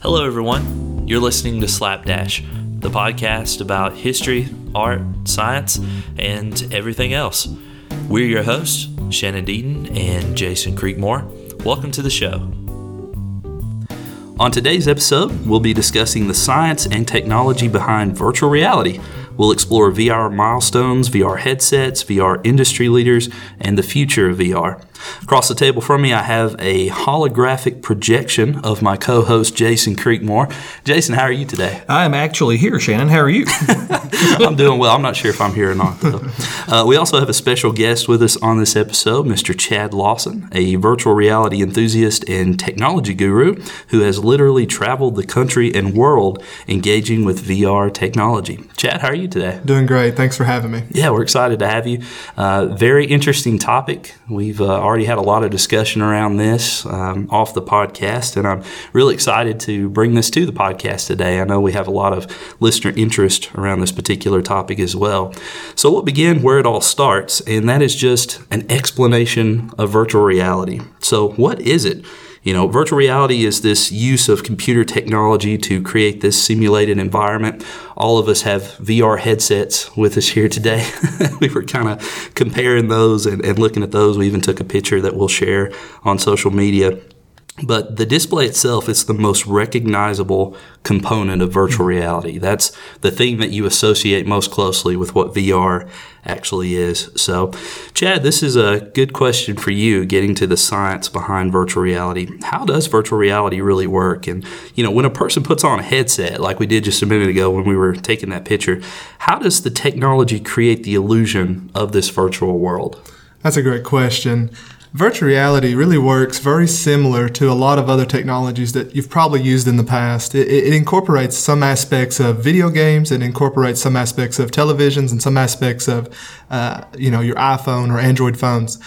Hello, everyone. You're listening to Slapdash, the podcast about history, art, science, and everything else. We're your hosts, Shannon Deaton and Jason Creekmore. Welcome to the show. On today's episode, we'll be discussing the science and technology behind virtual reality. We'll explore VR milestones, VR headsets, VR industry leaders, and the future of VR. Across the table from me, I have a holographic projection of my co host, Jason Creekmore. Jason, how are you today? I am actually here, Shannon. How are you? I'm doing well. I'm not sure if I'm here or not. Uh, we also have a special guest with us on this episode, Mr. Chad Lawson, a virtual reality enthusiast and technology guru who has literally traveled the country and world engaging with VR technology. Chad, how are you today? Doing great. Thanks for having me. Yeah, we're excited to have you. Uh, very interesting topic. We've uh, already had a lot of discussion around this um, off the podcast, and I'm really excited to bring this to the podcast today. I know we have a lot of listener interest around this particular topic as well. So we'll begin where it all starts, and that is just an explanation of virtual reality. So, what is it? You know, virtual reality is this use of computer technology to create this simulated environment. All of us have VR headsets with us here today. we were kind of comparing those and, and looking at those. We even took a picture that we'll share on social media. But the display itself is the most recognizable component of virtual mm-hmm. reality. That's the thing that you associate most closely with what VR actually is. So, Chad, this is a good question for you getting to the science behind virtual reality. How does virtual reality really work? And, you know, when a person puts on a headset, like we did just a minute ago when we were taking that picture, how does the technology create the illusion of this virtual world? That's a great question virtual reality really works very similar to a lot of other technologies that you've probably used in the past. It, it, incorporates some aspects of video games, it incorporates some aspects of televisions, and some aspects of, uh, you know, your iPhone or Android phones.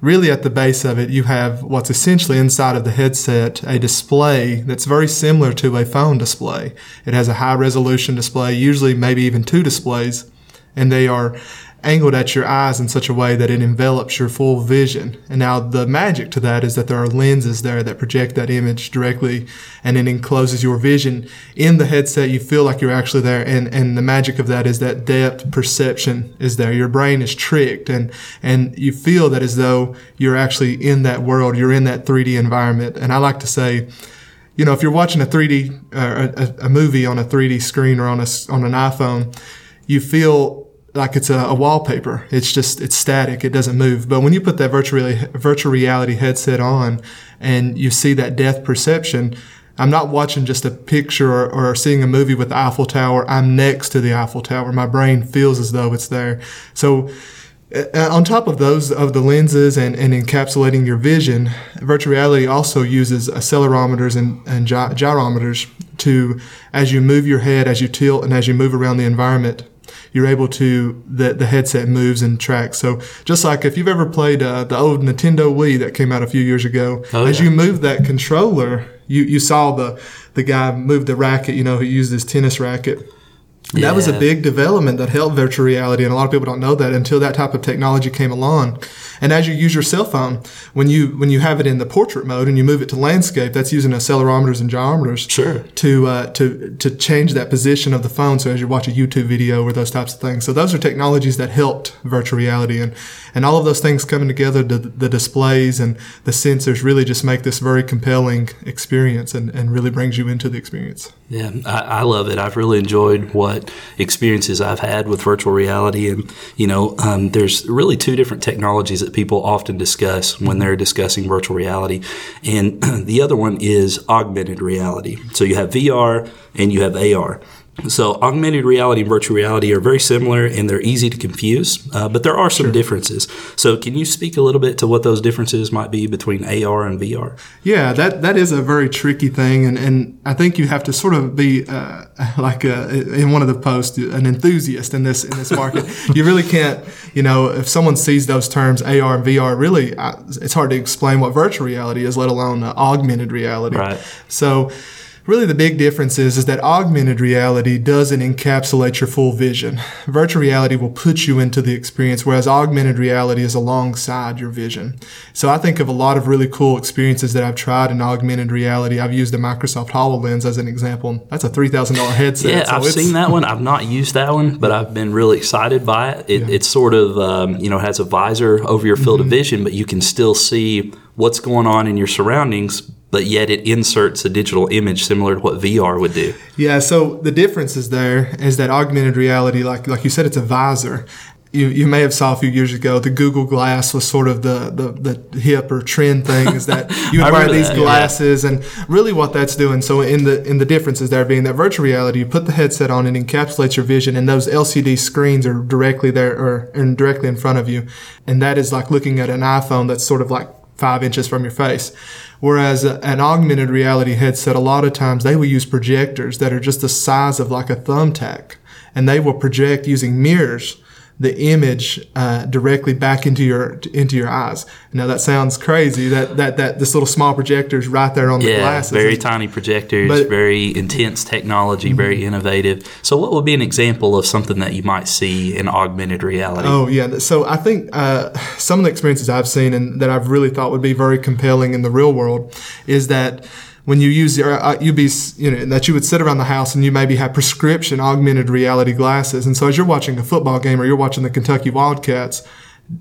Really, at the base of it, you have what's essentially inside of the headset a display that's very similar to a phone display. It has a high resolution display, usually maybe even two displays, and they are angled at your eyes in such a way that it envelops your full vision. And now the magic to that is that there are lenses there that project that image directly and it encloses your vision in the headset. You feel like you're actually there. And, and the magic of that is that depth perception is there. Your brain is tricked and, and you feel that as though you're actually in that world. You're in that 3D environment. And I like to say, you know, if you're watching a 3D, uh, a, a movie on a 3D screen or on a, on an iPhone, you feel like it's a, a, wallpaper. It's just it's static. It doesn't move. But when you put that virtual virtual reality headset on, and you see that depth perception, I'm not watching just a picture or, or, seeing a movie with the Eiffel Tower. I'm next to the Eiffel Tower. My brain feels as though it's there. So. Uh, on top of those of the lenses and, and encapsulating your vision, virtual reality also uses accelerometers and, and gy- gyrometers to, as you move your head, as you tilt, and as you move around the environment, you're able to the the headset moves and tracks. So just like if you've ever played uh, the old Nintendo Wii that came out a few years ago, oh, as yeah. you move that controller, you you saw the the guy move the racket. You know, he used his tennis racket yeah. That was a big development that helped virtual reality, and a lot of people don't know that until that type of technology came along. And as you use your cell phone, when you when you have it in the portrait mode and you move it to landscape, that's using accelerometers and gyrometers sure. to uh, to to change that position of the phone. So as you watch a YouTube video or those types of things, so those are technologies that helped virtual reality, and and all of those things coming together, the, the displays and the sensors really just make this very compelling experience, and, and really brings you into the experience. Yeah, I, I love it. I've really enjoyed what experiences I've had with virtual reality. And, you know, um, there's really two different technologies that people often discuss when they're discussing virtual reality. And the other one is augmented reality. So you have VR and you have AR. So, augmented reality and virtual reality are very similar and they're easy to confuse, uh, but there are some sure. differences. So, can you speak a little bit to what those differences might be between AR and VR? Yeah, that, that is a very tricky thing. And, and I think you have to sort of be uh, like a, in one of the posts, an enthusiast in this, in this market. you really can't, you know, if someone sees those terms AR and VR, really, it's hard to explain what virtual reality is, let alone uh, augmented reality. Right. So, really the big difference is, is that augmented reality doesn't encapsulate your full vision. Virtual reality will put you into the experience, whereas augmented reality is alongside your vision. So I think of a lot of really cool experiences that I've tried in augmented reality. I've used the Microsoft HoloLens as an example. That's a $3,000 headset. Yeah, so I've seen that one. I've not used that one, but I've been really excited by it. it It's sort of, um, you know, has a visor over your Mm-hmm. field of vision, but you can still see what's going on in your surroundings, but yet it inserts a digital image similar to what VR would do. Yeah, so the difference is there is that augmented reality, like like you said, it's a visor. You, you may have saw a few years ago the Google Glass was sort of the, the, the hip or trend thing is that you would wear these that, yeah. glasses and really what that's doing. So in the in the difference is there being that virtual reality, you put the headset on and encapsulates your vision, and those LCD screens are directly there or and directly in front of you, and that is like looking at an iPhone that's sort of like five inches from your face. Whereas an augmented reality headset, a lot of times they will use projectors that are just the size of like a thumbtack, and they will project using mirrors the image uh, directly back into your into your eyes. Now that sounds crazy. That that that this little small projector is right there on the Yeah, glasses. very tiny projectors, But- Mm-hmm. very intense technology, very innovative. So, what would be an example of something that you might see in augmented reality? Oh yeah. So I think uh, some of the experiences I've seen and that I've really thought would be very compelling in the real world is that when you use your uh, you'd be you know that you would sit around the house and you maybe have prescription augmented reality glasses and so as you're watching a football game or you're watching the Kentucky Wildcats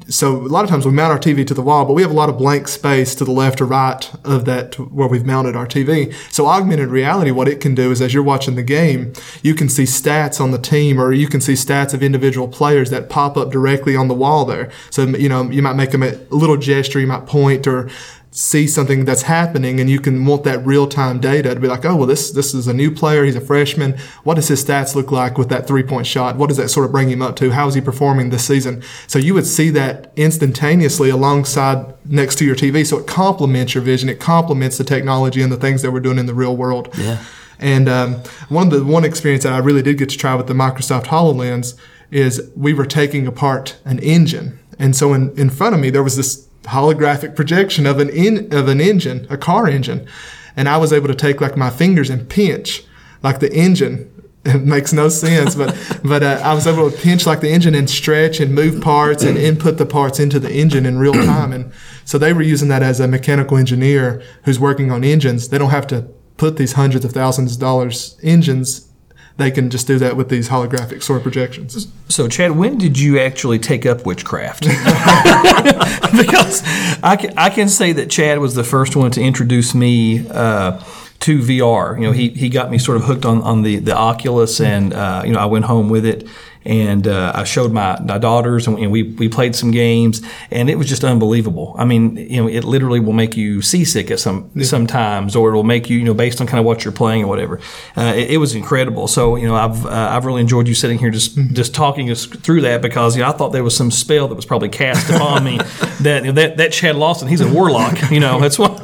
so a lot of times we mount our TV to the wall, but we have a lot of blank space to the left or right of that where we've mounted our TV. So augmented reality, what it can do is as you're watching the game, you can see stats on the team or you can see stats of individual players that pop up directly on the wall there. So, you know, you might make a little gesture, you might point or see something that's happening and you can want that real-time data to be like, oh, well, this, this is a new player. He's a freshman. What does his stats look like with that three-point shot? What does that sort of bring him up to? How is he performing this season? So you would see that instantaneously alongside next to your TV. So it complements your vision. It complements the technology and the things that we're doing in the real world. Yeah. And um, one of the one experience that I really did get to try with the Microsoft Hololens is we were taking apart an engine, and so in, in front of me there was this holographic projection of an in, of an engine, a car engine, and I was able to take like my fingers and pinch like the engine. It makes no sense, but but uh, I was able to pinch like the engine and stretch and move parts and input the parts into the engine in real time. And so they were using that as a mechanical engineer who's working on engines. They don't have to put these hundreds of thousands of dollars engines. They can just do that with these holographic sort of projections. So, Chad, when did you actually take up witchcraft? because I can, I can say that Chad was the first one to introduce me uh, to VR. You know, he, he got me sort of hooked on, on the, the Oculus, and, uh, you know, I went home with it. And uh, I showed my, my daughters, and we, we played some games, and it was just unbelievable. I mean, you know, it literally will make you seasick at some sometimes, or it will make you, you know, based on kind of what you're playing or whatever. Uh, it, it was incredible. So, you know, I've uh, I've really enjoyed you sitting here just just talking us through that because you know I thought there was some spell that was probably cast upon me that you know, that that Chad Lawson, he's a warlock. You know, that's what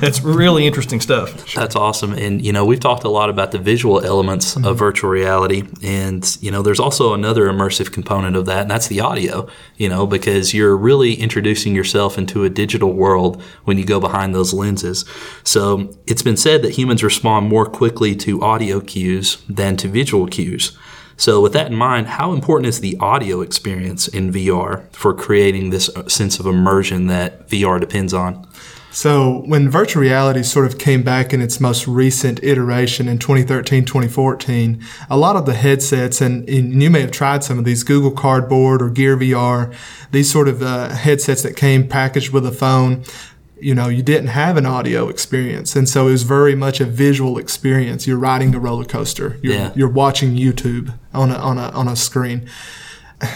that's really interesting stuff. That's awesome. And, you know, we've talked a lot about the visual elements of mm-hmm. virtual reality. And, you know, there's also another immersive component of that, and that's the audio, you know, because you're really introducing yourself into a digital world when you go behind those lenses. So it's been said that humans respond more quickly to audio cues than to visual cues. So, with that in mind, how important is the audio experience in VR for creating this uh, sense of immersion that VR depends on? So when virtual reality sort of came back in its most recent iteration in 2013, 2014, a lot of the headsets, and, and you may have tried some of these Google Cardboard or Gear VR, these sort of uh, headsets that came packaged with a phone, you know, you didn't have an audio experience. And so it was very much a visual experience. You're riding a roller coaster. You're, Yeah. you're watching YouTube on a, on a, on a screen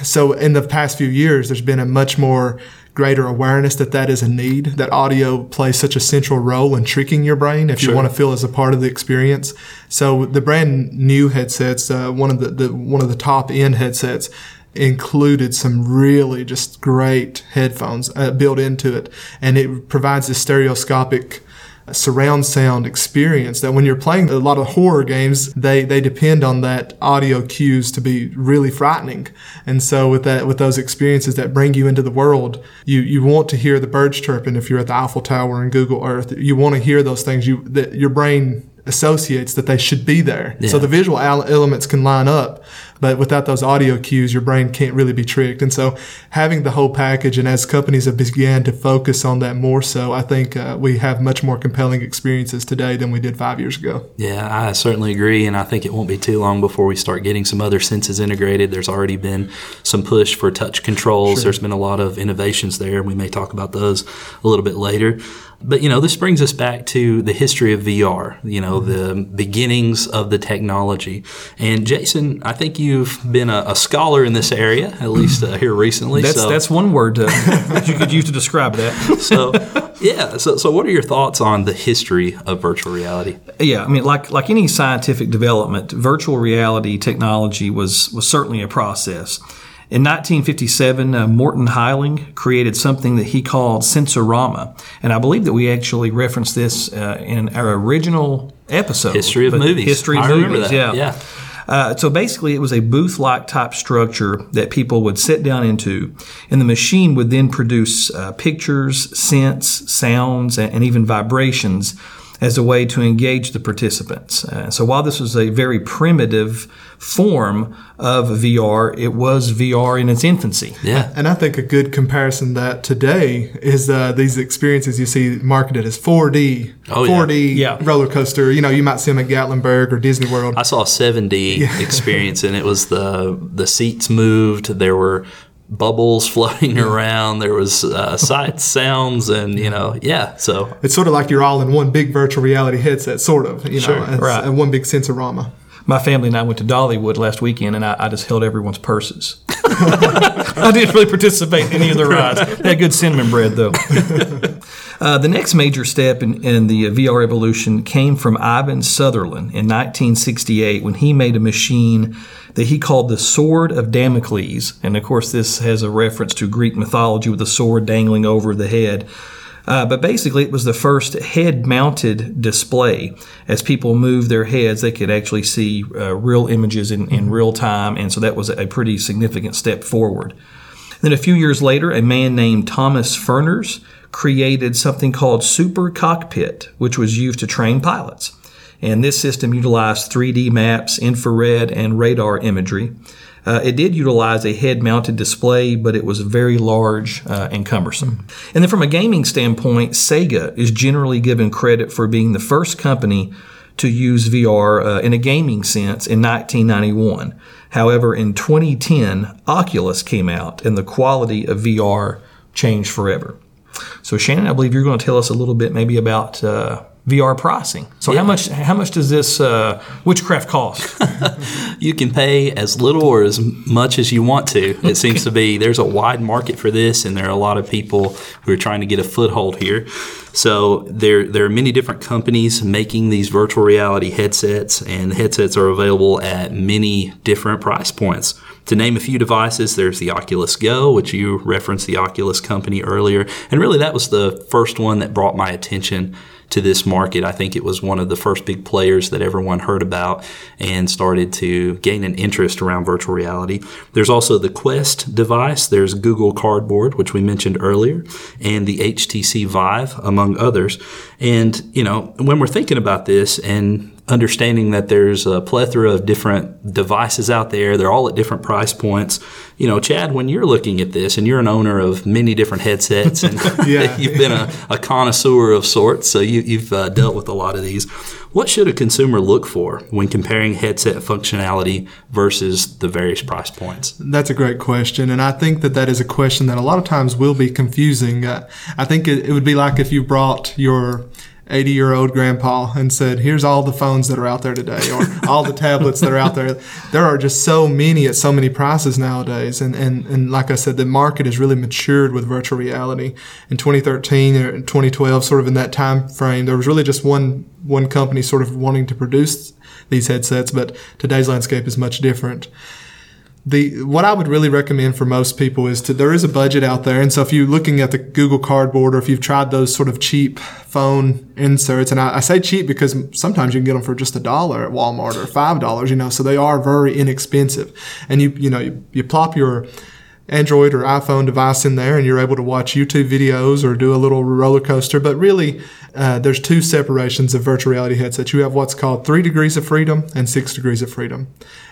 so in the past few years, there's been a much more greater awareness that that is a need, that audio plays such a central role in tricking your brain if you want to feel as a part of the experience. So the brand new headsets, uh, one of the, the one of the top end headsets included some really just great headphones uh, built into it and it provides this stereoscopic surround sound experience that when you're playing a lot of horror games they they depend on that audio cues to be really frightening. And so with that with those experiences that bring you into the world you you want to hear the birds chirping if you're at the Eiffel Tower in Google Earth. You want to hear those things. You that your brain associates that they should be there. So the visual al- elements can line up, but without those audio cues, your brain can't really be tricked. And so having the whole package, and as companies have began to focus on that more so, I think uh, we have much more compelling experiences today than we did five years ago. Yeah, I certainly agree, and I think it won't be too long before we start getting some other senses integrated. There's already been some push for touch controls. There's been a lot of innovations there, and we may talk about those a little bit later. But you know, this brings us back to the history of VR. You know, the beginnings of the technology. And Jason, I think you've been a, a scholar in this area, at least uh, here recently. That's so, that's one word uh, that you could use to describe that. so. Yeah. So, so what are your thoughts on the history of virtual reality? Yeah, I mean, like like any scientific development, virtual reality technology was was certainly a process. In 1957, uh, Morton Heilig created something that he called Sensorama, and I believe that we actually referenced this uh, in our original episode, History of movies. History of I movies, yeah. Yeah. Uh, so basically, it was a booth-like type structure that people would sit down into, and the machine would then produce uh, pictures, scents, sounds, and, and even vibrations as a way to engage the participants. Uh, so while this was a very primitive form of VR, it was VR in its infancy. Yeah. And I think a good comparison to that today is uh, these experiences you see marketed as 4D, Oh, 4D Yeah. roller coaster. You know, you might see them at Gatlinburg or Disney World. I saw a 7D experience, and it was the the seats moved. There were bubbles floating around. There was uh, sights, sounds, and you know, yeah. So It's sort of like you're all in one big virtual reality headset, sort of. You know, Sure. it's Right. one big sensorama. My family and I went to Dollywood last weekend, and I, I just held everyone's purses. I didn't really participate in any of the rides. They had good cinnamon bread, though. Uh, the next major step in, in the VR evolution came from Ivan Sutherland in 1968 when he made a machine that he called the Sword of Damocles. And of course, this has a reference to Greek mythology with a sword dangling over the head. Uh, but basically, it was the first head mounted display. As people moved their heads, they could actually see uh, real images in, in real time. And so that was a pretty significant step forward. Then a few years later, a man named Thomas Furness created something called Super Cockpit, which was used to train pilots. And this system utilized 3D maps, infrared, and radar imagery. Uh, it did utilize a head mounted display, but it was very large uh, and cumbersome. And then from a gaming standpoint, Sega is generally given credit for being the first company to use VR uh, in a gaming sense in 1991. However, in 2010, Oculus came out and the quality of VR changed forever. So, Shannon, I believe you're going to tell us a little bit maybe about uh, VR pricing. So, how much how much does this uh, witchcraft cost? you can pay as little or as much as you want to. It seems to be there's a wide market for this, and there are a lot of people who are trying to get a foothold here. So there there are many different companies making these virtual reality headsets, and the headsets are available at many different price points. To name a few devices, there's the Oculus Go, which you referenced the Oculus company earlier, and really that was the first one that brought my attention to this market. I think it was one of the first big players that everyone heard about and started to gain an interest around virtual reality. There's also the Quest device, there's Google Cardboard, which we mentioned earlier, and the HTC Vive, among others. And, you know, when we're thinking about this and understanding that there's a plethora of different devices out there, they're all at different price points. You know, Chad, when you're looking at this and you're an owner of many different headsets and Yeah. you've been a, a connoisseur of sorts, so you, you've uh, dealt with a lot of these. What should a consumer look for when comparing headset functionality versus the various price points? That's a great question, and I think that that is a question that a lot of times will be confusing. Uh, I think it, it would be like if you brought your 80 year old grandpa and said, Here's all the phones that are out there today, or all the tablets that are out there. There are just so many at so many prices nowadays. And, and, and like I said, the market has really matured with virtual reality. In 2013 or 2012, sort of in that time frame, there was really just one, one company sort of wanting to produce these headsets, but today's landscape is much different the what I would really recommend for most people is to there is a budget out there, and so if you're looking at the Google Cardboard or if you've tried those sort of cheap phone inserts, and I, I say cheap because sometimes you can get them for just a dollar at Walmart or five dollars, you know, so they are very inexpensive, and you you know you, you plop your Android or iPhone device in there, and you're able to watch YouTube videos or do a little roller coaster. But really, uh, there's two separations of virtual reality headsets. You have what's called three degrees of freedom and six degrees of freedom.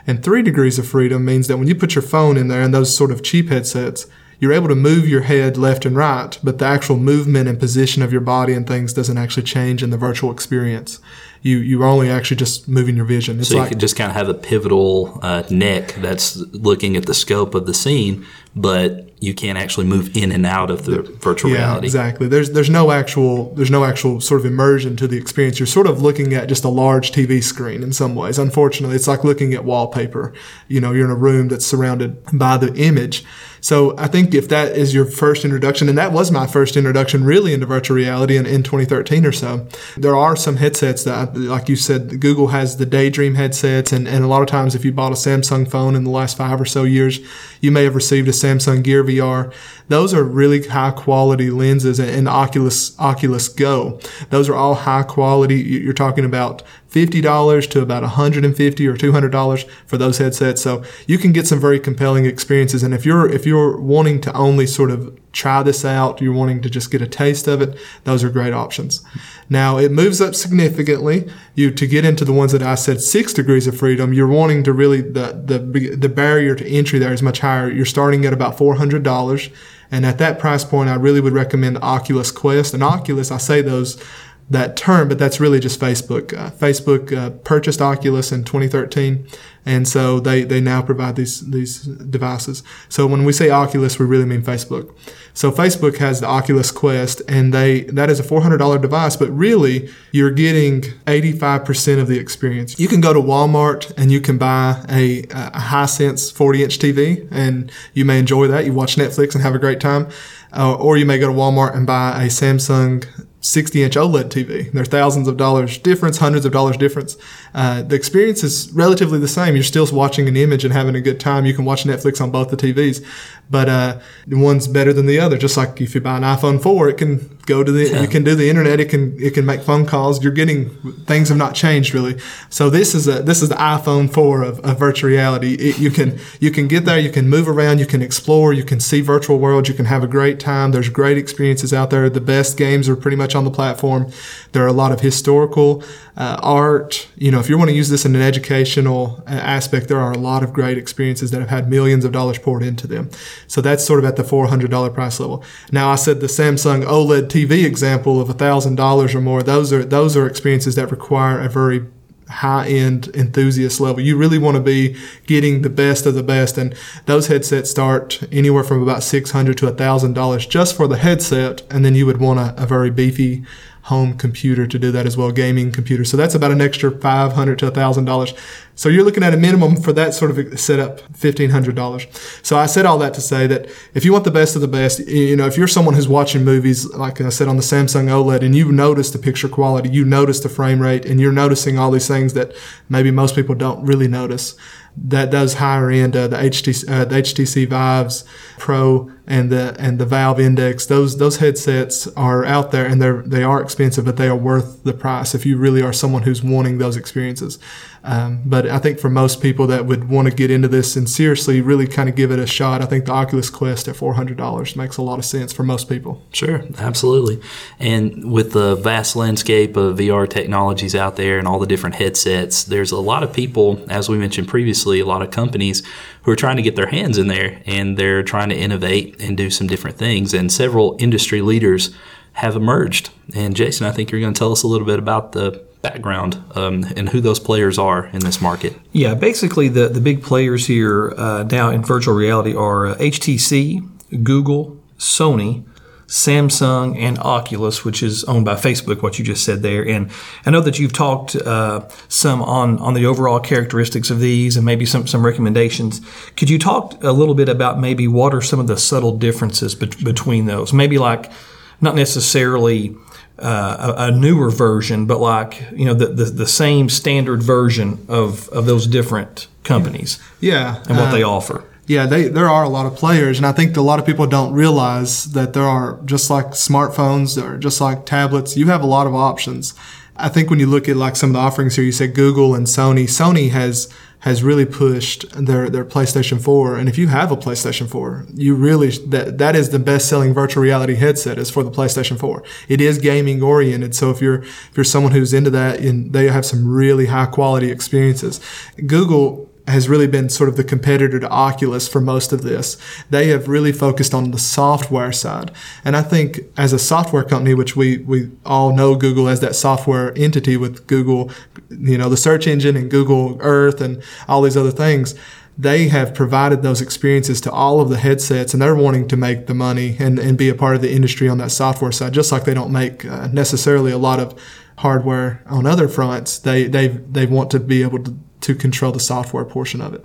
And three degrees of freedom means that when you put your phone in there and those sort of cheap headsets, you're able to move your head left and right, but the actual movement and position of your body and things doesn't actually change in the virtual experience. You you're only actually just moving your vision. It's So you like just kind of have a pivotal uh, neck that's looking at the scope of the scene, but you can't actually move in and out of the virtual yeah, reality. exactly. There's there's no actual there's no actual sort of immersion to the experience. You're sort of looking at just a large TV screen in some ways. Unfortunately, it's like looking at wallpaper. You know, you're in a room that's surrounded by the image. So I think if that is your first introduction, and that was my first introduction really into virtual reality in, in 2013 or so, there are some headsets that, like you said, Google has the Daydream headsets, and, and a lot of times if you bought a Samsung phone in the last five or so years, you may have received a Samsung Gear VR. Those are really high quality lenses, and, Oculus Oculus Go. Those are all high quality. You're talking about $50 to about 150 or $200 for those headsets. So you can get some very compelling experiences. And if you're, if you're wanting to only sort of try this out, you're wanting to just get a taste of it, those are great options. Now it moves up significantly. You, to get into the ones that I said six degrees of freedom, you're wanting to really, the, the, the barrier to entry there is much higher. You're starting at about $400. And at that price point, I really would recommend the Oculus Quest. And Oculus, I say those that term, but that's really just Facebook. Uh, Facebook uh, purchased Oculus in 2013, and so they, they now provide these these devices. So when we say Oculus, we really mean Facebook. So Facebook has the Oculus Quest, and they that is a $400 device, but really you're getting 85% of the experience. You can go to Walmart and you can buy a, a Hisense 40-inch TV, and you may enjoy that. You watch Netflix and have a great time, uh, or you may go to Walmart and buy a Samsung 60 inch OLED TV. There's thousands of dollars difference, hundreds of dollars difference. Uh, the experience is relatively the same. You're still watching an image and having a good time. You can watch Netflix on both the TVs, but uh, one's better than the other. Just like if you buy an iPhone 4, it can go to the, yeah. you can do the internet. It can, it can make phone calls. You're getting, things have not changed really. So this is a, this is the iPhone 4 of, of virtual reality. It, you can, you can get there, you can move around, you can explore, you can see virtual worlds, you can have a great time. There's great experiences out there. The best games are pretty much on the platform. There are a lot of historical uh, art. You know, if you want to use this in an educational uh, aspect, there are a lot of great experiences that have had millions of dollars poured into them. So that's sort of at the $400 price level. Now, I said the Samsung OLED TV example of $1,000 or more. Those are those are experiences that require a very high end enthusiast level. You really want to be getting the best of the best. And those headsets start anywhere from about 600 to $1,000 just for the headset. And then you would want a, a very beefy home computer to do that as well, gaming computer. So that's about an extra five hundred to thousand dollars. So you're looking at a minimum for that sort of setup, fifteen hundred dollars. So I said all that to say that if you want the best of the best, you know, if you're someone who's watching movies, like I said on the Samsung OLED, and you notice the picture quality, you notice the frame rate, and you're noticing all these things that maybe most people don't really notice that those higher end, uh, the HTC, uh, the HTC Vives Pro and the and the Valve Index, those those headsets are out there and they're they are expensive, but they are worth the price if you really are someone who's wanting those experiences. Um, but I think for most people that would want to get into this and seriously really kind of give it a shot, I think the Oculus Quest at $400 makes a lot of sense for most people. Sure, absolutely. And with the vast landscape of VR technologies out there and all the different headsets, there's a lot of people, as we mentioned previously, a lot of companies who are trying to get their hands in there and they're trying to innovate and do some different things. And several industry leaders have emerged. And Jason, I think you're going to tell us a little bit about the background um, and who those players are in this market. Yeah, basically the, the big players here uh, now in virtual reality are uh, HTC, Google, Sony, Samsung, and Oculus, which is owned by Facebook, what you just said there. And I know that you've talked uh, some on, on the overall characteristics of these and maybe some, some recommendations. Could you talk a little bit about maybe what are some of the subtle differences be- between those? Maybe like not necessarily uh, a, a, newer version, but like you know the, the, the, same standard version of, of those different companies. Yeah, and what uh, they offer. Yeah, they, there are a lot of players, and I think a lot of people don't realize that there are just like smartphones or just like tablets. You have a lot of options. I think when you look at like some of the offerings here, you said Google and Sony. Sony has has really pushed their, their PlayStation 4. And if you have a PlayStation 4, you really that that is the best selling virtual reality headset is for the PlayStation 4. It is gaming oriented, so if you're if you're someone who's into that, and they have some really high quality experiences. Google has really been sort of the competitor to Oculus for most of this. They have really focused on the software side. And I think as a software company, which we, we all know Google as that software entity with Google, you know, the search engine and Google Earth and all these other things, they have provided those experiences to all of the headsets and they're wanting to make the money and, and be a part of the industry on that software side, just like they don't make uh, necessarily a lot of hardware on other fronts. They, they, they want to be able to to control the software portion of it.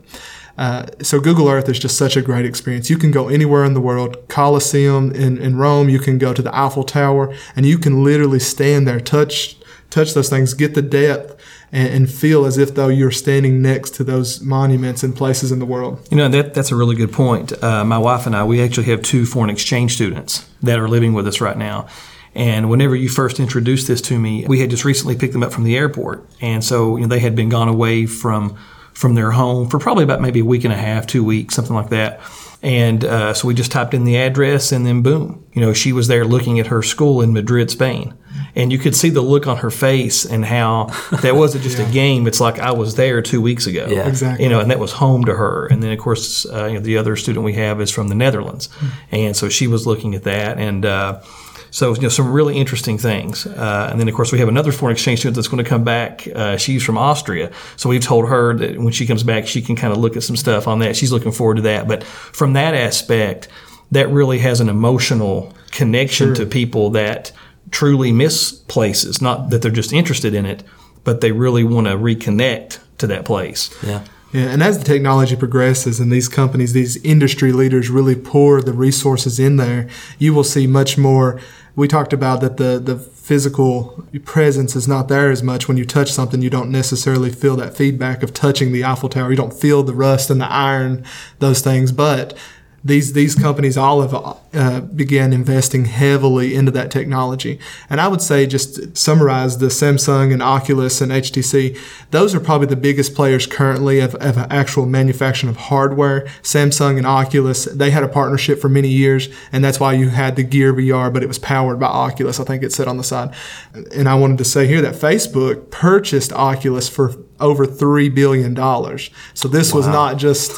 Uh, so Google Earth is just such a great experience. You can go anywhere in the world, Colosseum in, in Rome, you can go to the Eiffel Tower, and you can literally stand there, touch touch those things, get the depth, and, feel as if though you're standing next to those monuments and places in the world. You know that that's a really good point. Uh, my wife and I, we actually have two foreign exchange students that are living with us right now. And whenever you first introduced this to me, we had just recently picked them up from the airport, and so you know, they had been gone away from from their home for probably about maybe a week and a half, two weeks, something like that. And uh, so we just typed in the address, and then boom, you know, she was there looking at her school in Madrid, Spain. And you could see the look on her face and how that wasn't just yeah. a game. It's like I was there two weeks ago. Yeah, exactly. You know, and that was home to her. And then, of course, uh, you know, the other student we have is from the Netherlands. Mm-hmm. And so she was looking at that. And, uh, so, you know, some really interesting things. Uh, and then, of course, we have another foreign exchange student that's going to come back. Uh, she's from Austria. So we've told her that when she comes back, she can kind of look at some stuff on that. She's looking forward to that. But from that aspect, that really has an emotional connection sure. to people that truly miss places. Not that they're just interested in it, but they really want to reconnect to that place. Yeah. Yeah, and as the technology progresses and these companies, these industry leaders really pour the resources in there, you will see much more we talked about that the, the physical presence is not there as much when you touch something. You don't necessarily feel that feedback of touching the eiffel tower. You don't feel the rust and the iron those things. But these these companies all have uh, began investing heavily into that technology. And I would say just summarize the Samsung and Oculus and HTC. Those are probably the biggest players currently of, of actual manufacturing of hardware. Samsung and Oculus they had a partnership for many years, and that's why you had the Gear VR, but it was powered by Oculus. I think it said on the side. And I wanted to say here that Facebook purchased Oculus for over three billion dollars. So this wow. was not just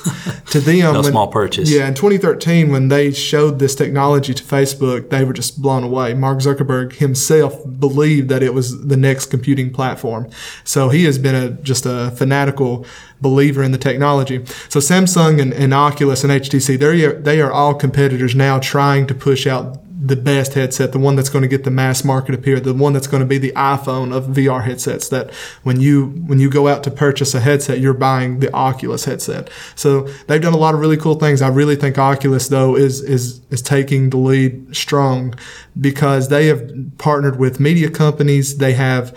to them. no when, small purchase. Yeah, in 2013, when they showed this technology to Facebook, they were just blown away. Mark Zuckerberg himself believed that it was the next computing platform. So he has been a just a fanatical believer in the technology. So Samsung and, and Oculus and HTC, they are, they are all competitors now trying to push out the best headset, the one that's going to get the mass market appeal, the one that's going to be the iPhone of VR headsets. That when you when you go out to purchase a headset, you're buying the Oculus headset. So they've done a lot of really cool things. I really think Oculus though is is is taking the lead strong because they have partnered with media companies. They have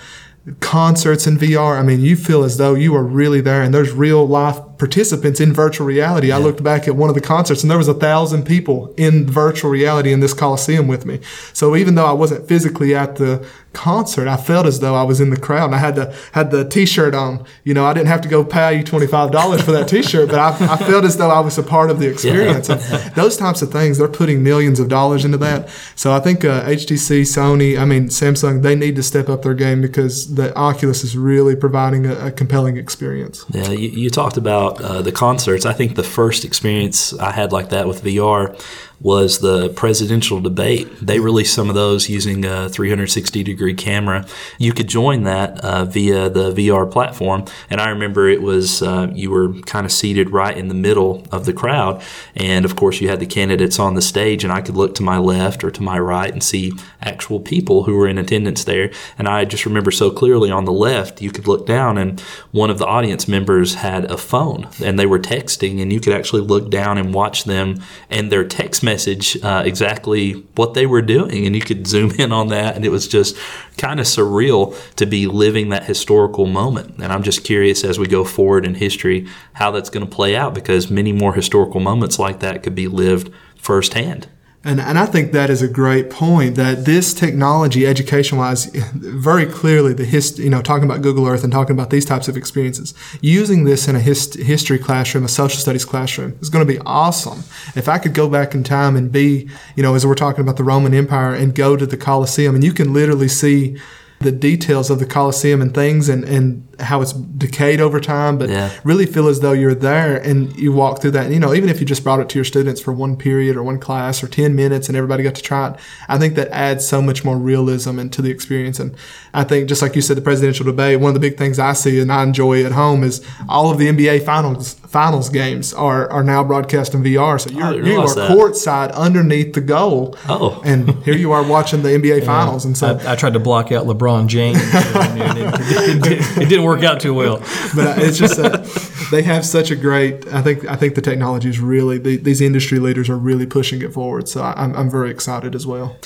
concerts in VR. I mean, you feel as though you are really there and there's real life participants in virtual reality. Yeah. I looked back at one of the concerts and there was a thousand people in virtual reality in this Coliseum with me. So even though I wasn't physically at the concert, I felt as though I was in the crowd and I had the, had the t-shirt on. You know, I didn't have to go pay you $25 for that t-shirt, but I, I, felt as though I was a part of the experience. Yeah. those types of things, they're putting millions of dollars into that. So I think uh, HTC, Sony, I mean, Samsung, they need to step up their game because the Oculus is really providing a, a compelling experience. Yeah, you, you talked about uh, the concerts. I think the first experience I had like that with VR was the presidential debate. They released some of those using a 360 degree camera. You could join that uh, via the VR platform. And I remember it was, uh, you were kind of seated right in the middle of the crowd. And of course, you had the candidates on the stage, and I could look to my left or to my right and see actual people who were in attendance there. And I just remember so clearly on the left, you could look down, and one of the audience members had a phone and they were texting, and you could actually look down and watch them and their text message message uh, exactly what they were doing, and you could zoom in on that, and it was just kind of surreal to be living that historical moment. And I'm just curious as we go forward in history how that's going to play out because many more historical moments like that could be lived firsthand. And, and I think that is a great point that this technology, education wise, very clearly the hist, you know, talking about Google Earth and talking about these types of experiences, using this in a hist- history classroom, a social studies classroom is going to be awesome. If I could go back in time and be, you know, as we're talking about the Roman Empire and go to the Colosseum and you can literally see the details of the Colosseum and things and, and how it's decayed over time, but Yeah. really feel as though you're there and you walk through that. And, you know, even if you just brought it to your students for one period or one class or 10 minutes and everybody got to try it, I think that adds so much more realism into the experience. And I think, just like you said, the presidential debate, one of the big things I see and I enjoy at home is all of the NBA finals finals games are, are now broadcast in VR. So you're, you are realize that. courtside underneath the goal. Oh. And here you are watching the NBA finals. And so I, I tried to block out LeBron James, and it, it- it- it didn't work out too well. but it's just that they have such a great. I think I think the technology is really the, these industry leaders are really pushing it forward. So I'm I'm very excited as well.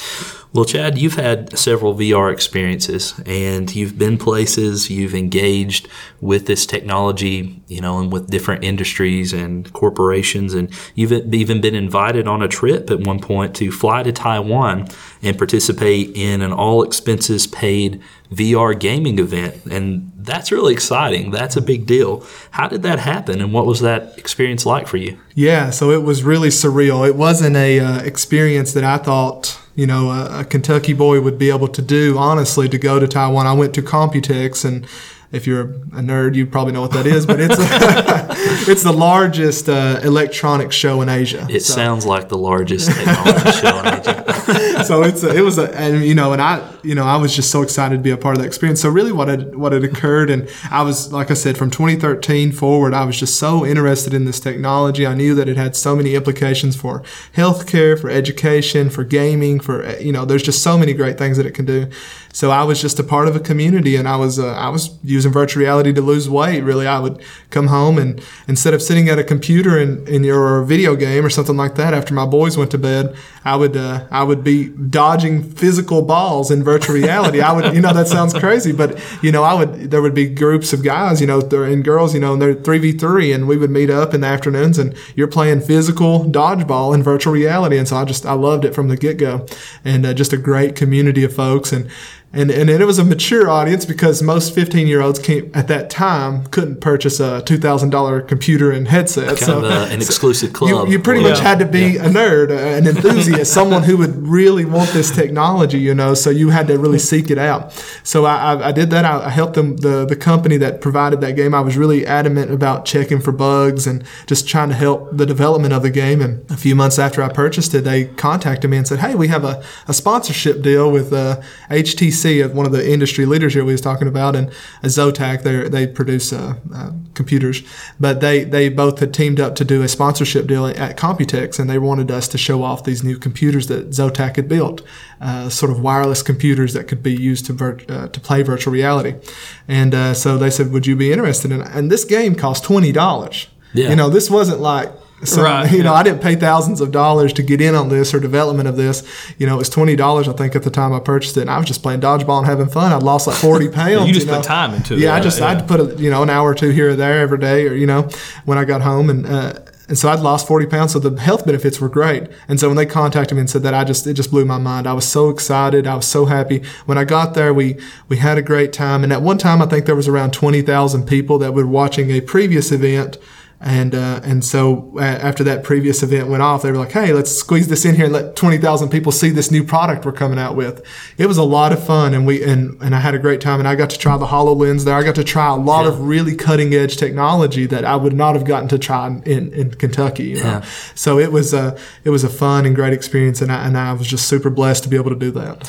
Well, Chad, you've had several VR experiences and you've been places, you've engaged with this technology, you know, and with different industries and corporations. And you've even been invited on a trip at one point to fly to Taiwan and participate in an all expenses paid VR gaming event. And that's really exciting. That's a big deal. How did that happen and what was that experience like for you? Yeah, so it was really surreal. It wasn't a uh, experience that I thought you know a, a Kentucky boy would be able to do. Honestly, to go to Taiwan, I went to Computex, and if you're a nerd, you probably know what that is. But it's it's the largest uh, electronic show in Asia. It So- sounds like the largest technology show in Asia. so it's a, it was a and you know and I you know I was just so excited to be a part of that experience. So really what had what had occurred and I was like I said from 2013 forward I was just so interested in this technology. I knew that it had so many implications for healthcare, for education, for gaming, for you know there's just so many great things that it can do. So I was just a part of a community and I was uh, I was using virtual reality to lose weight. Really I would come home and instead of sitting at a computer in, in your video game or something like that after my boys went to bed, I would uh, I would be dodging physical balls in virtual reality. I would, you know, that sounds crazy, but you know, I would. There would be groups of guys, you know, and girls, you know, and they're three v three, and we would meet up in the afternoons, and you're playing physical dodgeball in virtual reality, and so I just I loved it from the get go, and uh, just a great community of folks, and. And, and it was a mature audience because most 15 year olds at that time couldn't purchase a $2,000 computer and headset. Kind of a, an exclusive club. You, you pretty much had to be a nerd, an enthusiast, someone who would really want this technology, you know. So you had to really seek it out. So I, I, I did that. I, I helped them, the the company that provided that game. I was really adamant about checking for bugs and just trying to help the development of the game. And a few months after I purchased it, they contacted me and said, "Hey, we have a, a sponsorship deal with uh, HTC, of one of the industry leaders here we was talking about, and Zotac. They they produce uh, uh, computers, but they they both had teamed up to do a sponsorship deal at Computex, and they wanted us to show off these new computers that Zotac had built, uh, sort of wireless computers that could be used to vir- uh, to play virtual reality. And uh, so they said, "Would you be interested?" in? And this game cost twenty dollars. Yeah. You know, this wasn't like. So, Right, you know, yeah. I didn't pay thousands of dollars to get in on this or development of this. You know, it was twenty dollars, I think, at the time I purchased it, and I was just playing dodgeball and having fun. I'd lost like forty pounds. You just know. put time into it. Yeah, I just yeah. I'd put a, you know an hour or two here or there every day, or you know, when I got home, and uh, and so I'd lost forty pounds. So the health benefits were great. And so when they contacted me and said that, I just it just blew my mind. I was so excited. I was so happy. When I got there, we we had a great time. And at one time, I think there was around twenty thousand people that were watching a previous event. And uh, and so uh, after that previous event went off, they were like, "Hey, let's squeeze this in here and let twenty thousand people see this new product we're coming out with." It was a lot of fun, and we and and I had a great time. And I got to try the Hololens there. I got to try a lot of really cutting edge technology that I would not have gotten to try in, in Kentucky. You know? Yeah. So it was a it was a fun and great experience, and I and I was just super blessed to be able to do that.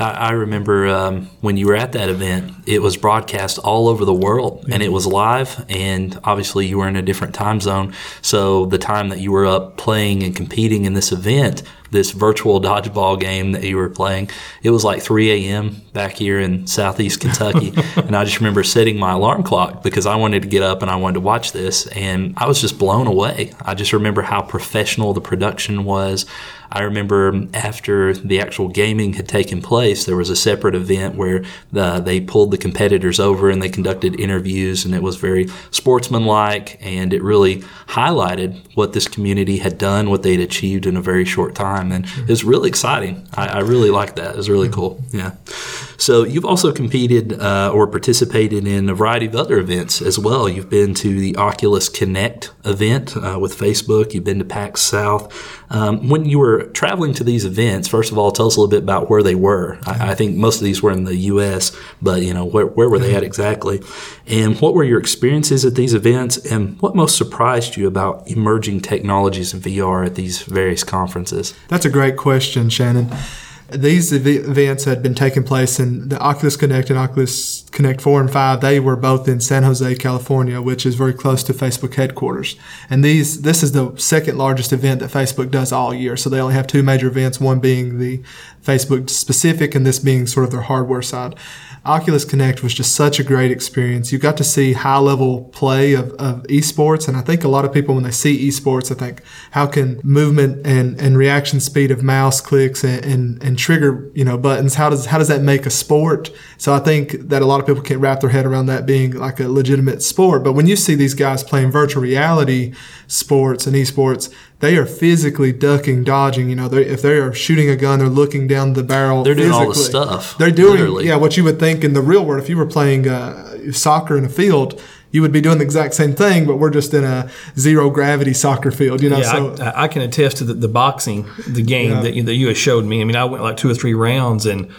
I, I remember um, when you were at that event, it was broadcast all over the world and it was live. And obviously, you were in a different time zone. So, the time that you were up playing and competing in this event, this virtual dodgeball game that you were playing, it was like 3 a.m. back here in southeast Kentucky. and I just remember setting my alarm clock because I wanted to get up and I wanted to watch this. And I was just blown away. I just remember how professional the production was. I remember after the actual gaming had taken place, there was a separate event where the, they pulled the competitors over and they conducted interviews, and it was very sportsmanlike, and it really highlighted what this community had done, what they had achieved in a very short time, and mm-hmm. it was really exciting. I, I really liked that. It was really cool. Yeah. So you've also competed uh, or participated in a variety of other events as well. You've been to the Oculus Connect event uh, with Facebook. You've been to PAX South. Um, when you were traveling to these events, first of all, tell us a little bit about where they were. I, I think most of these were in the U.S., but you know where, where were they at exactly, and what were your experiences at these events, and what most surprised you about emerging technologies in VR at these various conferences? That's a great question, Shannon. These ev- events had been taking place in the Oculus Connect and Oculus Connect 4 and 5. They were both in San Jose, California, which is very close to Facebook headquarters. And these this is the second largest event that Facebook does all year. So they only have two major events, one being the Facebook specific and this being sort of their hardware side. Oculus Connect was just such a great experience. You got to see high level play of, of esports. And I think a lot of people, when they see esports, I think, how can movement and, and reaction speed of mouse clicks and, and, and trigger, you know, buttons, how does, how does that make a sport? So I think that a lot of people can't wrap their head around that being like a legitimate sport. But when you see these guys playing virtual reality sports and esports, they are physically ducking, dodging. You know, if they are shooting a gun, they're looking down the barrel. They're doing all the stuff. They're doing, literally. yeah, what you would think in the real world. If you were playing uh, soccer in a field, you would be doing the exact same thing, but we're just in a zero gravity soccer field. You know, Yeah, so I, I can attest to the, the boxing, the game Yeah. that, you, that you had showed me. I mean, I went like two or three rounds, and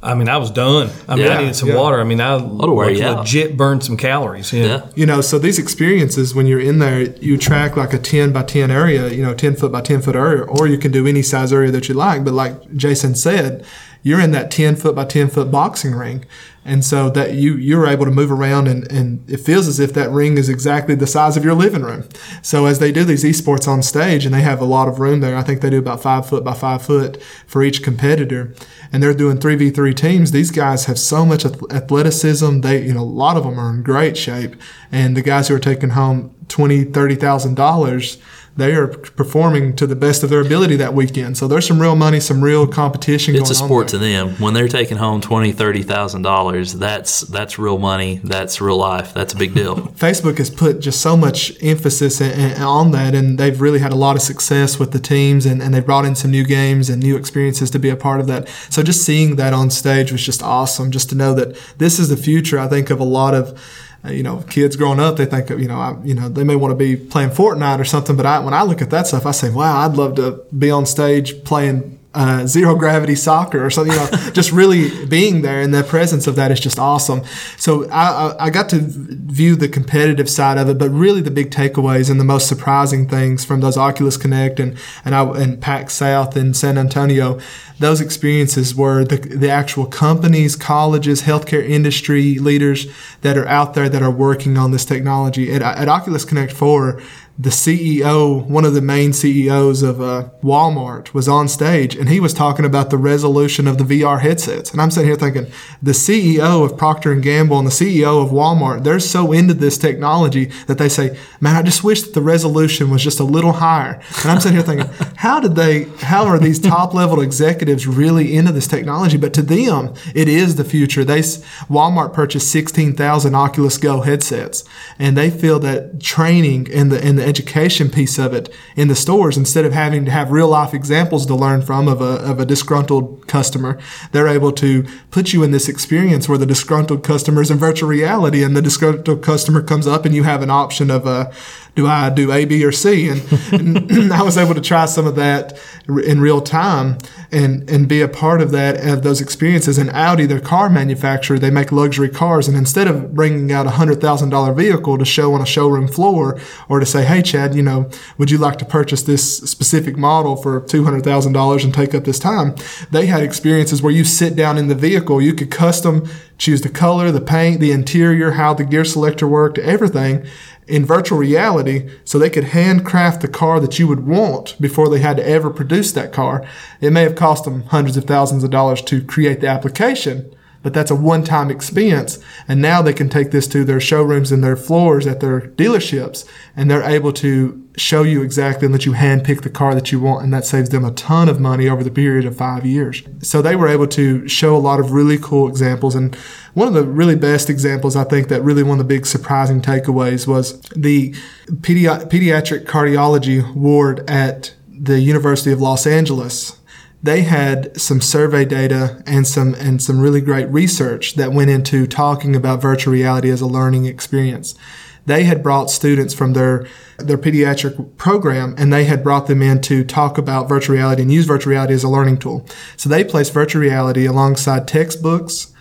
I mean, I was done. I mean, Yeah, I needed some yeah. water. I mean, I wear like, you out. legit burned some calories. Yeah. Yeah. you know, so these experiences when you're in there, you track like a 10 by 10 area, you know, 10 foot by 10 foot area, or you can do any size area that you like. But like Jason said, you're in that 10 foot by 10 foot boxing ring. And so that you, you're able to move around and, and it feels as if that ring is exactly the size of your living room. So as they do these esports on stage and they have a lot of room there, I think they do about five foot by five foot for each competitor. And they're doing 3v3 teams. These guys have so much athleticism. They you know a lot of them are in great shape. And the guys who are taking home 20 30000 dollars they are performing to the best of their ability that weekend so there's some real money some real competition It's a sport to them. When they're taking home twenty, thirty thousand dollars, that's that's real money. That's real life. That's a big deal. Facebook has put just so much emphasis in, in- on that, and they've really had a lot of success with the teams, and, and they've brought in some new games and new experiences to be a part of that. So just seeing that on stage was just awesome. Just to know that this is the future. I think of a lot of. Uh, You know, kids growing up, they think, you know, I, you know, they may want to be playing Fortnite or something. But I, when I look at that stuff, I say, wow, I'd love to be on stage playing uh, zero gravity soccer or something. You know, just really being there and the presence of that is just awesome. So I, I, I got to view the competitive side of it, but really the big takeaways and the most surprising things from those Oculus Connect and and I and PAX South in San Antonio. Those experiences were the, the actual companies, colleges, healthcare industry leaders that are out there that are working on this technology. At, at Oculus Connect 4, the CEO, one of the main CEOs of uh, Walmart, was on stage and he was talking about the resolution of the VR headsets. And I'm sitting here thinking, the CEO of Procter and Gamble and the CEO of Walmart, they're so into this technology that they say, "Man, I just wish that the resolution was just a little higher." And I'm sitting here thinking, how did they? How are these top level executives really into this technology? But to them, it is the future. They Walmart purchased 16,000 Oculus Go headsets, and they feel that training and the and the education piece of it in the stores, instead of having to have real life examples to learn from of a of a disgruntled customer, they're able to put you in this experience where the disgruntled customer is in virtual reality, and the disgruntled customer comes up, and you have an option of uh, do I do A, B, or C? And, and I was able to try some of that in real time and, and be a part of that, of those experiences. And Audi, their car manufacturer, they make luxury cars. And instead of bringing out a $100,000 vehicle to show on a showroom floor or to say, hey, Chad, you know, would you like to purchase this specific model for $200,000 and take up this time? They had experiences where you sit down in the vehicle, you could custom choose the color, the paint, the interior, how the gear selector worked, everything in virtual reality so they could handcraft the car that you would want before they had to ever produce that car. It may have cost them hundreds of thousands of dollars to create the application, but that's a one-time expense. And now they can take this to their showrooms and their floors at their dealerships, and they're able to show you exactly and let you hand pick the car that you want, and that saves them a ton of money over the period of five years. So they were able to show a lot of really cool examples, and one of the really best examples I think that really one of the big surprising takeaways was the pedi- pediatric cardiology ward at the University of Los Angeles they had some survey data and some and some really great research that went into talking about virtual reality as a learning experience. They had brought students from their their pediatric program and they had brought them in to talk about virtual reality and use virtual reality as a learning tool. So they placed virtual reality alongside textbooks,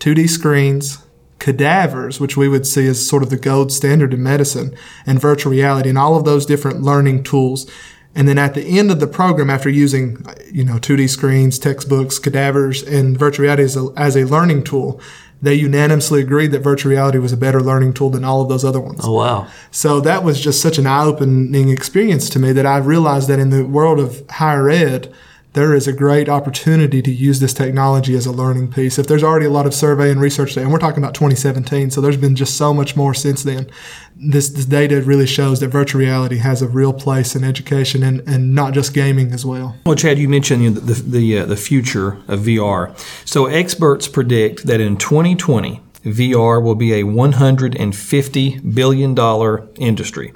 2D screens, cadavers, which we would see as sort of the gold standard in medicine, and virtual reality and all of those different learning tools. And then at the end of the program, after using, you know, 2D screens, textbooks, cadavers, and virtual reality as a, as a learning tool, they unanimously agreed that virtual reality was a better learning tool than all of those other ones. Oh, wow. So that was just such an eye opening experience to me that I realized that in the world of higher ed, there is a great opportunity to use this technology as a learning piece. If there's already a lot of survey and research there, and we're talking about 2017, so there's been just so much more since then. This, this data really shows that virtual reality has a real place in education and, and not just gaming as well. Well, Chad, you mentioned you know, the the, uh, the future of VR. So experts predict that in 2020, VR will be a 150 billion dollar industry.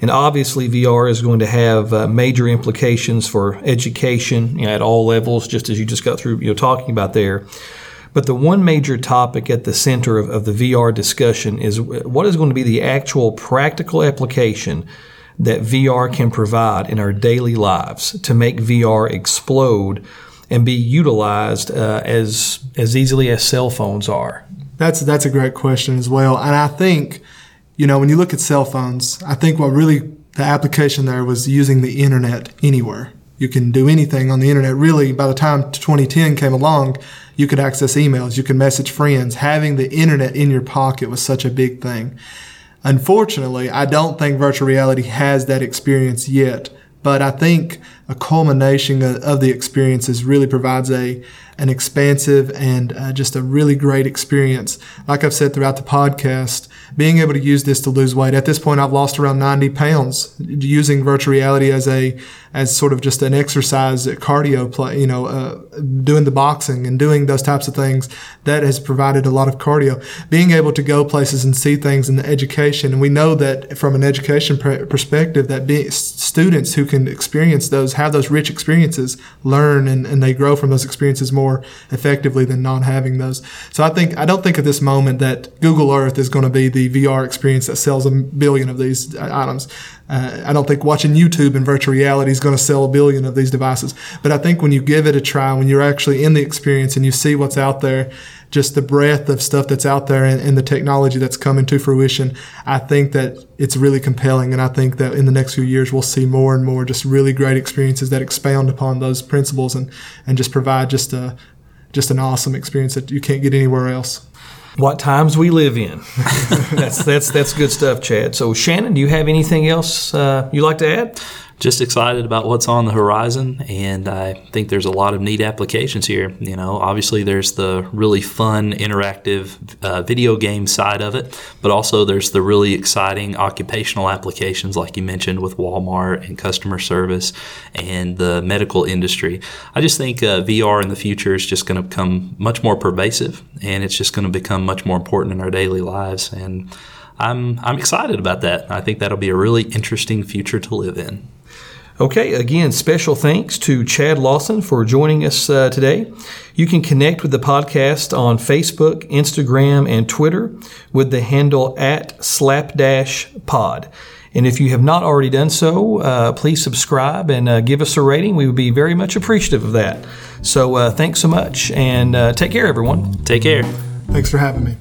And obviously, VR is going to have uh, major implications for education you know, at all levels, just as you just got through you know, talking about there. But the one major topic at the center of, of the VR discussion is what is going to be the actual practical application that VR can provide in our daily lives to make VR explode and be utilized uh, as as easily as cell phones are. That's that's a great question as well, and I think you know, when you look at cell phones, I think what really the application there was using the internet anywhere. You can do anything on the internet. Really, by the time 2010 came along, you could access emails, you could message friends. Having the internet in your pocket was such a big thing. Unfortunately, I don't think virtual reality has that experience yet, but I think a culmination of the experiences really provides a an expansive and uh, just a really great experience. Like I've said throughout the podcast, being able to use this to lose weight. At this point, I've lost around 90 pounds using virtual reality as a as sort of just an exercise cardio play. You know, uh, doing the boxing and doing those types of things that has provided a lot of cardio. Being able to go places and see things in the education, and we know that from an education pr- perspective, that be, students who can experience those, have those rich experiences, learn and, and they grow from those experiences more effectively than not having those. So I think I don't think at this moment that Google Earth is going to be the VR experience that sells a billion of these items. Uh, I don't think watching YouTube in virtual reality is going to sell a billion of these devices. But I think when you give it a try, when you're actually in the experience and you see what's out there, just the breadth of stuff that's out there and, and, the technology that's coming to fruition, I think that it's really compelling. And I think that in the next few years, we'll see more and more just really great experiences that expound upon those principles and, and just provide just a, just an awesome experience that you can't get anywhere else what times we live in. that's that's that's good stuff, Chad. So Shannon, do you have anything else uh, you like to add? Just excited about what's on the horizon, and I think there's a lot of neat applications here. You know, obviously there's the really fun, interactive uh, video game side of it, but also there's the really exciting occupational applications, like you mentioned with Walmart and customer service and the medical industry. I just think uh, VR in the future is just going to become much more pervasive, and it's just going to become much more important in our daily lives. And I'm I'm excited about that. I think that'll be a really interesting future to live in. Okay, again, special thanks to Chad Lawson for joining us uh, today. You can connect with the podcast on Facebook, Instagram, and Twitter with the handle at slapdashpod. And if you have not already done so, uh, please subscribe and uh, give us a rating. We would be very much appreciative of that. So uh, thanks so much and uh, take care, everyone. Take care. Thanks for having me.